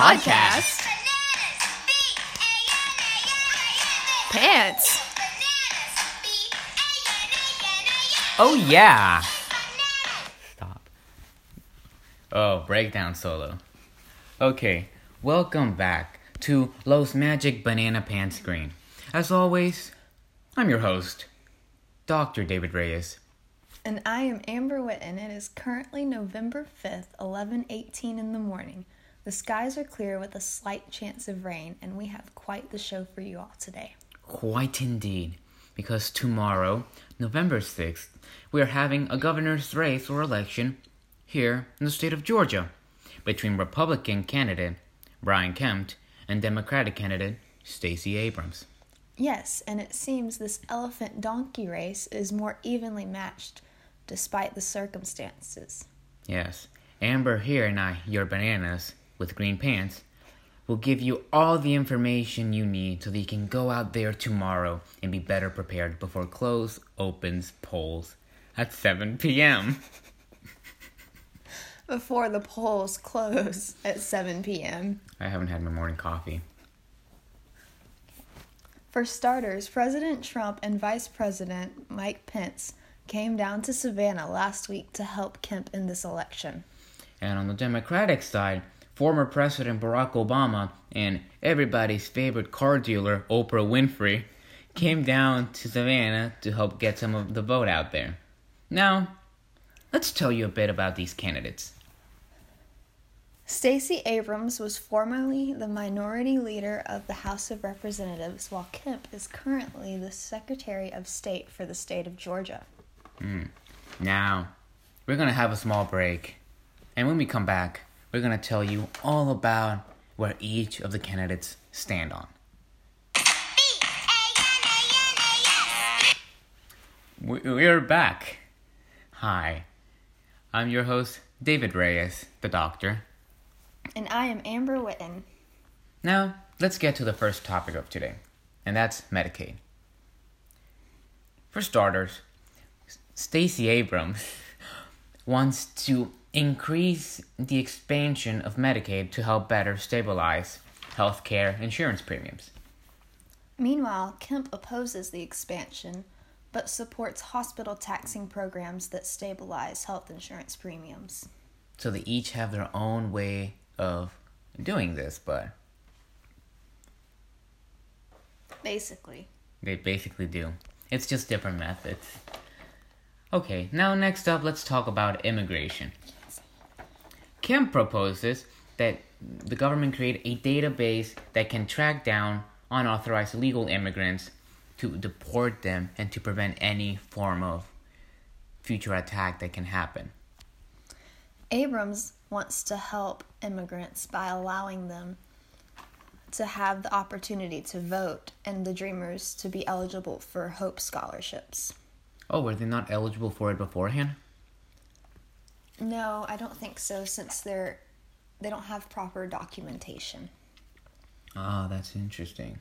podcast. Pants. Oh yeah. Stop. Oh, breakdown solo. Okay, welcome back to Los Magic Banana Pants Green. As always, I'm your host, Dr. David Reyes. And I am Amber Witten. It is currently November 5th, 11:18 in the morning. The skies are clear with a slight chance of rain, and we have quite the show for you all today. Quite indeed, because tomorrow, November 6th, we are having a governor's race or election here in the state of Georgia between Republican candidate Brian Kemp and Democratic candidate Stacey Abrams. Yes, and it seems this elephant donkey race is more evenly matched despite the circumstances. Yes, Amber here and I, your bananas with green pants, will give you all the information you need so that you can go out there tomorrow and be better prepared before close opens polls at 7 p.m. Before the polls close at 7 p.m. I haven't had my morning coffee. For starters, President Trump and Vice President Mike Pence came down to Savannah last week to help Kemp in this election. And on the Democratic side, former President Barack Obama and everybody's favorite car dealer, Oprah Winfrey, came down to Savannah to help get some of the vote out there. Now, let's tell you a bit about these candidates. Stacey Abrams was formerly the minority leader of the House of Representatives, while Kemp is currently the Secretary of State for the state of Georgia. Hmm. Now, we're going to have a small break. And when we come back, we're going to tell you all about where each of the candidates stand on. We- We're back. Hi. I'm your host, David Reyes, the doctor. And I am Amber Witten. Now, let's get to the first topic of today, and that's Medicaid. For starters, Stacey Abrams wants to increase the expansion of Medicaid to help better stabilize healthcare insurance premiums. Meanwhile, Kemp opposes the expansion, but supports hospital taxing programs that stabilize health insurance premiums. So they each have their own way of doing this, but Basically. They basically do. It's just different methods. Okay, now next up, let's talk about immigration. Kemp proposes that the government create a database that can track down unauthorized illegal immigrants to deport them and to prevent any form of future attack that can happen. Abrams wants to help immigrants by allowing them to have the opportunity to vote and the dreamers to be eligible for Hope scholarships. Oh, were they not eligible for it beforehand? No, I don't think so since they're they don't have proper documentation. Oh, that's interesting.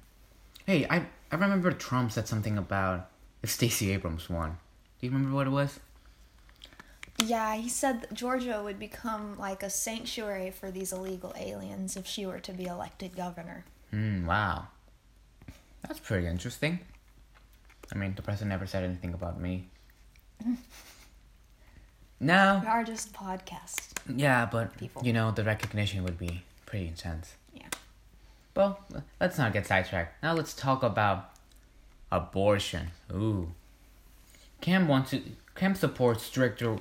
Hey, I I remember Trump said something about if Stacey Abrams won. Do you remember what it was? Yeah, he said that Georgia would become like a sanctuary for these illegal aliens if she were to be elected governor. Hmm, wow. That's pretty interesting. I mean, the president never said anything about me. We no. are just podcast. Yeah, but, People. you know, the recognition would be pretty intense. Yeah. Well, let's not get sidetracked. Now let's talk about abortion. Ooh. Kemp wants to Kemp supports stricter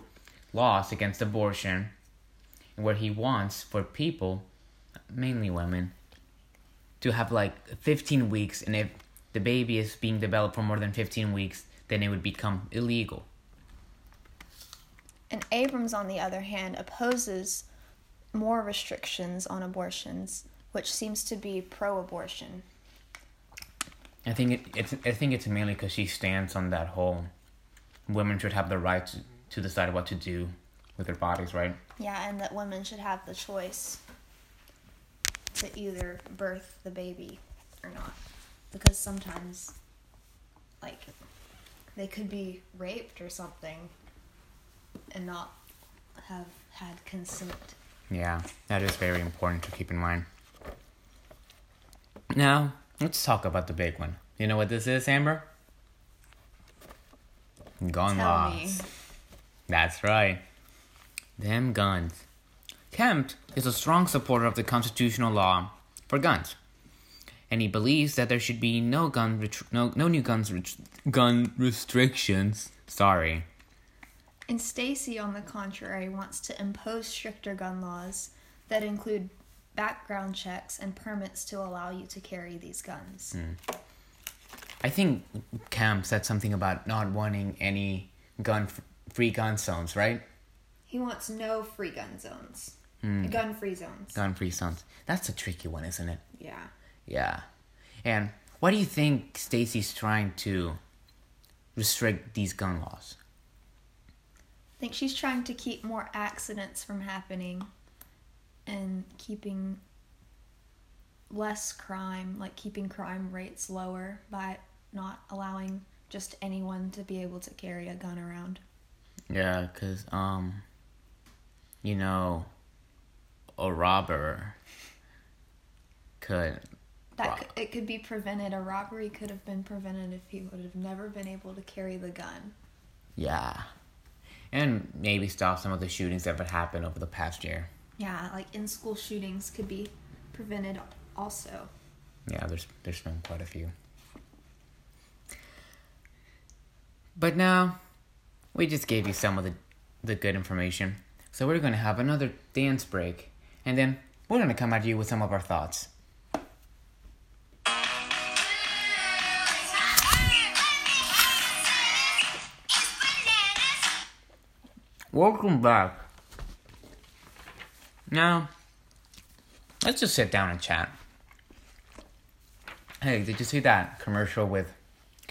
laws against abortion where he wants for people, mainly women, to have like 15 weeks and if the baby is being developed for more than 15 weeks, then it would become illegal. And Abrams, on the other hand, opposes more restrictions on abortions, which seems to be pro abortion. I think it, it's I think it's mainly because she stands on that whole women should have the right to, to decide what to do with their bodies, right? Yeah, and that women should have the choice to either birth the baby or not. Because sometimes, like, they could be raped or something and not have had consent. Yeah, that is very important to keep in mind. Now, let's talk about the big one. You know what this is, Amber? Gun Tell laws. me. That's right. Them guns. Kemp is a strong supporter of the constitutional law for guns. And he believes that there should be no gun retr- no no new guns ret- gun restrictions. Sorry. And Stacey, on the contrary, wants to impose stricter gun laws that include background checks and permits to allow you to carry these guns. Hmm. I think Kemp said something about not wanting any gun f- free gun zones, right? He wants no free gun zones, hmm. gun free zones. Gun free zones. That's a tricky one, isn't it? Yeah. Yeah. And why do you think Stacey's trying to restrict these gun laws? I think she's trying to keep more accidents from happening and keeping less crime, like keeping crime rates lower by not allowing just anyone to be able to carry a gun around. Yeah, cause um, you know, a robber could. That could, it could be prevented. A robbery could have been prevented if he would have never been able to carry the gun. Yeah, and maybe stop some of the shootings that have happened over the past year. Yeah, like in school shootings could be prevented also. Yeah, there's there's been quite a few. But now, we just gave you some of the the good information. So we're gonna have another dance break, and then we're gonna come at you with some of our thoughts. Welcome back. Now, let's just sit down and chat. Hey, did you see that commercial with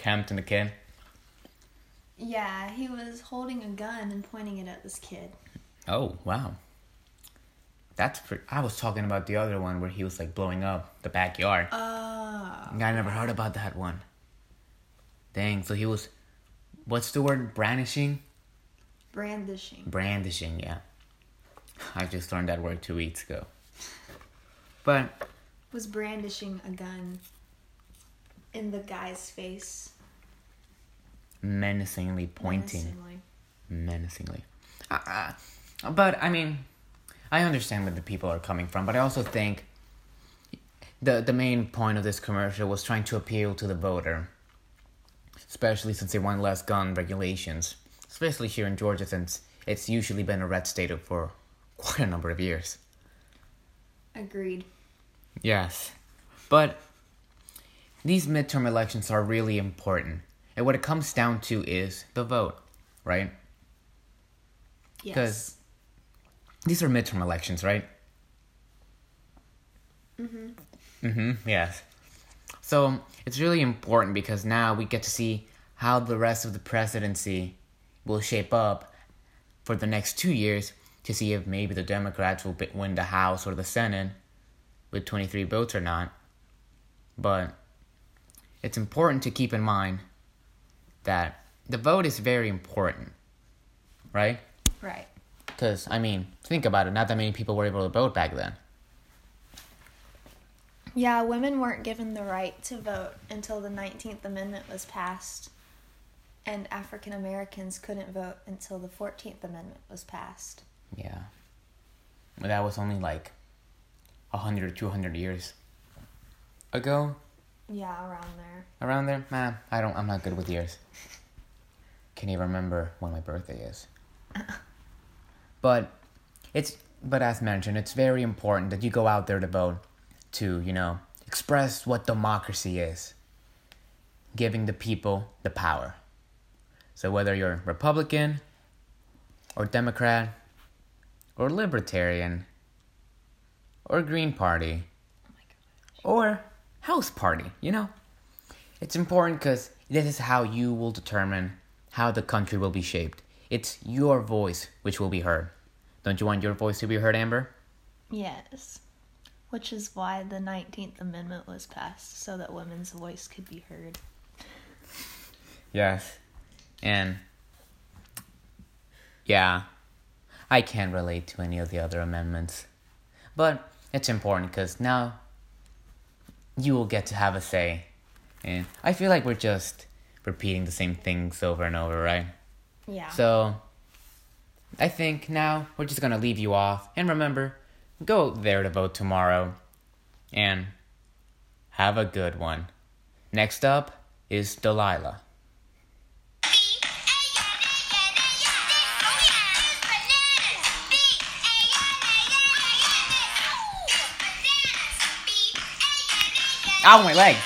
and the kid? Yeah, he was holding a gun and pointing it at this kid. Oh, wow. That's pretty. I was talking about the other one where he was like blowing up the backyard. Oh. I never heard about that one. Dang, so he was. What's the word? Brandishing? Brandishing. Brandishing, yeah. I just learned that word two weeks ago. But, Was brandishing a gun in the guy's face. menacingly pointing. menacingly. menacingly. Uh, uh, but I mean, I understand where the people are coming from, but I also think the the main point of this commercial was trying to appeal to the voter, especially since they want less gun regulations, especially here in Georgia, since it's usually been a red state for quite a number of years. Agreed. Yes, but these midterm elections are really important, and what it comes down to is the vote, right? Yes. Because These are midterm elections, right? Mhm. Mm-hmm. Yes. So it's really important because now we get to see how the rest of the presidency will shape up for the next two years to see if maybe the Democrats will win the House or the Senate with 23 votes or not. But it's important to keep in mind that the vote is very important, right? Right. Because, I mean, think about it, not that many people were able to vote back then. Yeah, women weren't given the right to vote until the 19th Amendment was passed, and African Americans couldn't vote until the 14th Amendment was passed. Yeah. That was only like 100 or 200 years ago. Yeah, around there. Around there? Nah, I don't, I'm not good with years. Can't even remember when my birthday is. but it's, but as mentioned, it's very important that you go out there to vote to, you know, express what democracy is. Giving the people the power. So whether you're Republican or Democrat or Libertarian or Green Party Oh or House Party, you know? It's important because this is how you will determine how the country will be shaped. It's your voice which will be heard. Don't you want your voice to be heard, Amber? Yes. Which is why the 19th Amendment was passed, so that women's voice could be heard. Yes. And yeah, I can't relate to any of the other amendments. But it's important because now you will get to have a say. And I feel like we're just repeating the same things over and over, right? Yeah. So, I think now we're just gonna leave you off. And remember, go there to vote tomorrow. And have a good one. Next up is Delilah. Ow, my leg!